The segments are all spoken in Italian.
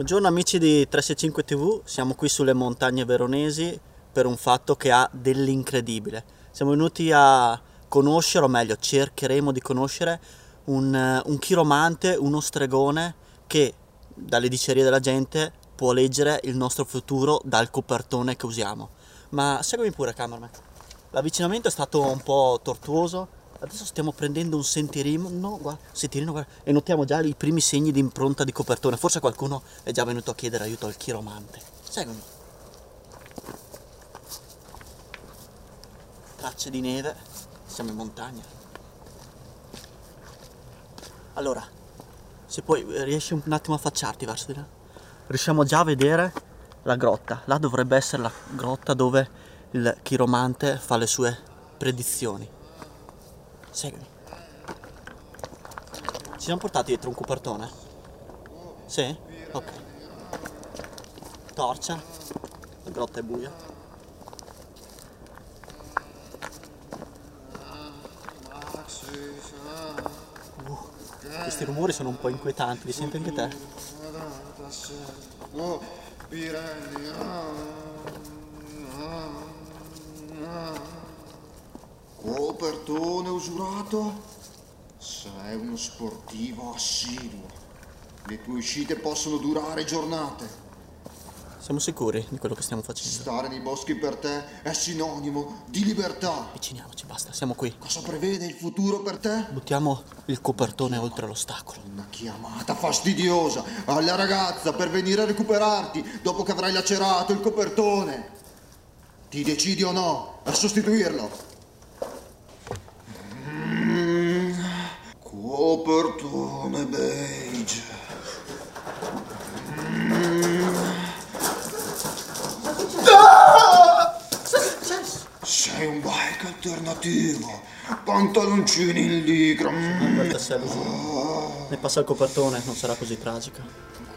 Buongiorno amici di 365 TV, siamo qui sulle montagne veronesi per un fatto che ha dell'incredibile. Siamo venuti a conoscere, o meglio cercheremo di conoscere, un, un chiromante, uno stregone che dalle dicerie della gente può leggere il nostro futuro dal copertone che usiamo. Ma seguimi pure cameraman. L'avvicinamento è stato un po' tortuoso, adesso stiamo prendendo un sentierino, no, guarda, sentierino, guarda, e notiamo già i primi segni di impronta di copertone. Forse qualcuno è già venuto a chiedere aiuto al chiromante. Seguimi. Tracce di neve, siamo in montagna. Allora, se poi riesci un attimo a affacciarti verso di là, riusciamo già a vedere la grotta. Là dovrebbe essere la grotta dove il chiromante fa le sue predizioni. Seguimi. Ci siamo portati dietro un copertone? Sì? Ok. Torcia. La grotta è buia. Uh, questi rumori sono un po' inquietanti, li senti anche te? Copertone usurato? Sei uno sportivo assiduo. Le tue uscite possono durare giornate. Siamo sicuri di quello che stiamo facendo? Stare nei boschi per te è sinonimo di libertà. Avviciniamoci, basta, siamo qui. Cosa prevede il futuro per te? Buttiamo il copertone oltre l'ostacolo. Una chiamata fastidiosa alla ragazza per venire a recuperarti dopo che avrai lacerato il copertone. Ti decidi o no a sostituirlo? Mm, copertone beige. Mm. Sei un bike alternativo, pantaloncini in licra. Mm. Giù. Ne passa il copertone, non sarà così tragica.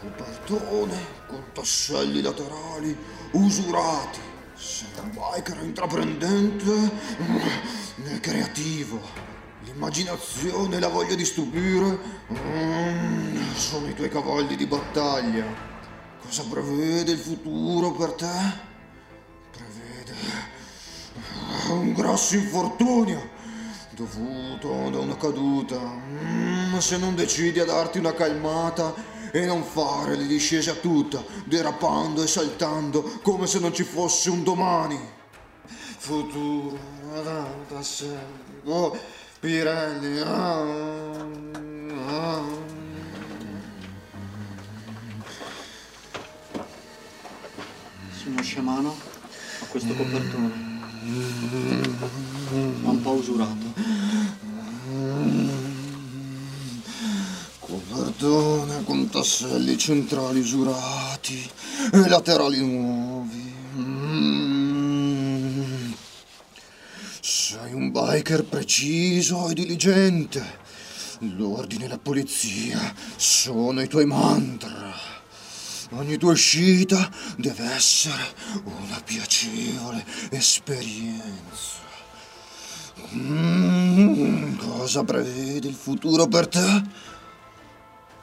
Copertone con tasselli laterali usurati. Sei un biker intraprendente mm, e creativo. L'immaginazione la voglia di stupire mm, sono i tuoi cavalli di battaglia. Cosa prevede il futuro per te? Prevede un grosso infortunio dovuto da una caduta. Mm, se non decidi a darti una calmata e non fare le discese a tutta, derapando e saltando come se non ci fosse un domani. Futuro, Adanta, oh, Pirelli, ah, ah. Sono sciamano a questo copertone. Ma un po' usurato. Copertone con tasselli centrali usurati e laterali nuovi. Mm. Sei un biker preciso e diligente. L'ordine e la polizia sono i tuoi mantra. Ogni tua uscita deve essere una piacevole esperienza. Mm, cosa prevede il futuro per te?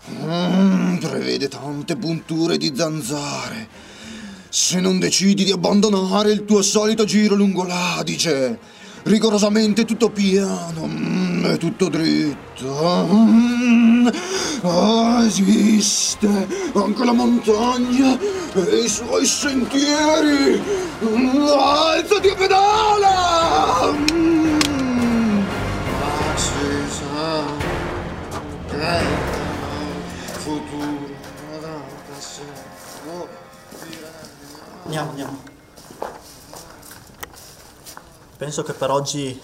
Mm, prevede tante punture di zanzare. Se non decidi di abbandonare il tuo solito giro lungo l'Adige, rigorosamente tutto piano mm, tutto dritto. Mm, ah, esiste anche la montagna e i suoi sentieri. Mm, alzati e pedala! Mm. Ah, si sa. Eh futuro. Andiamo, andiamo. Penso che per oggi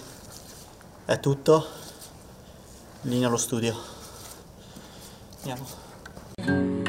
è tutto. Linea allo studio. Andiamo.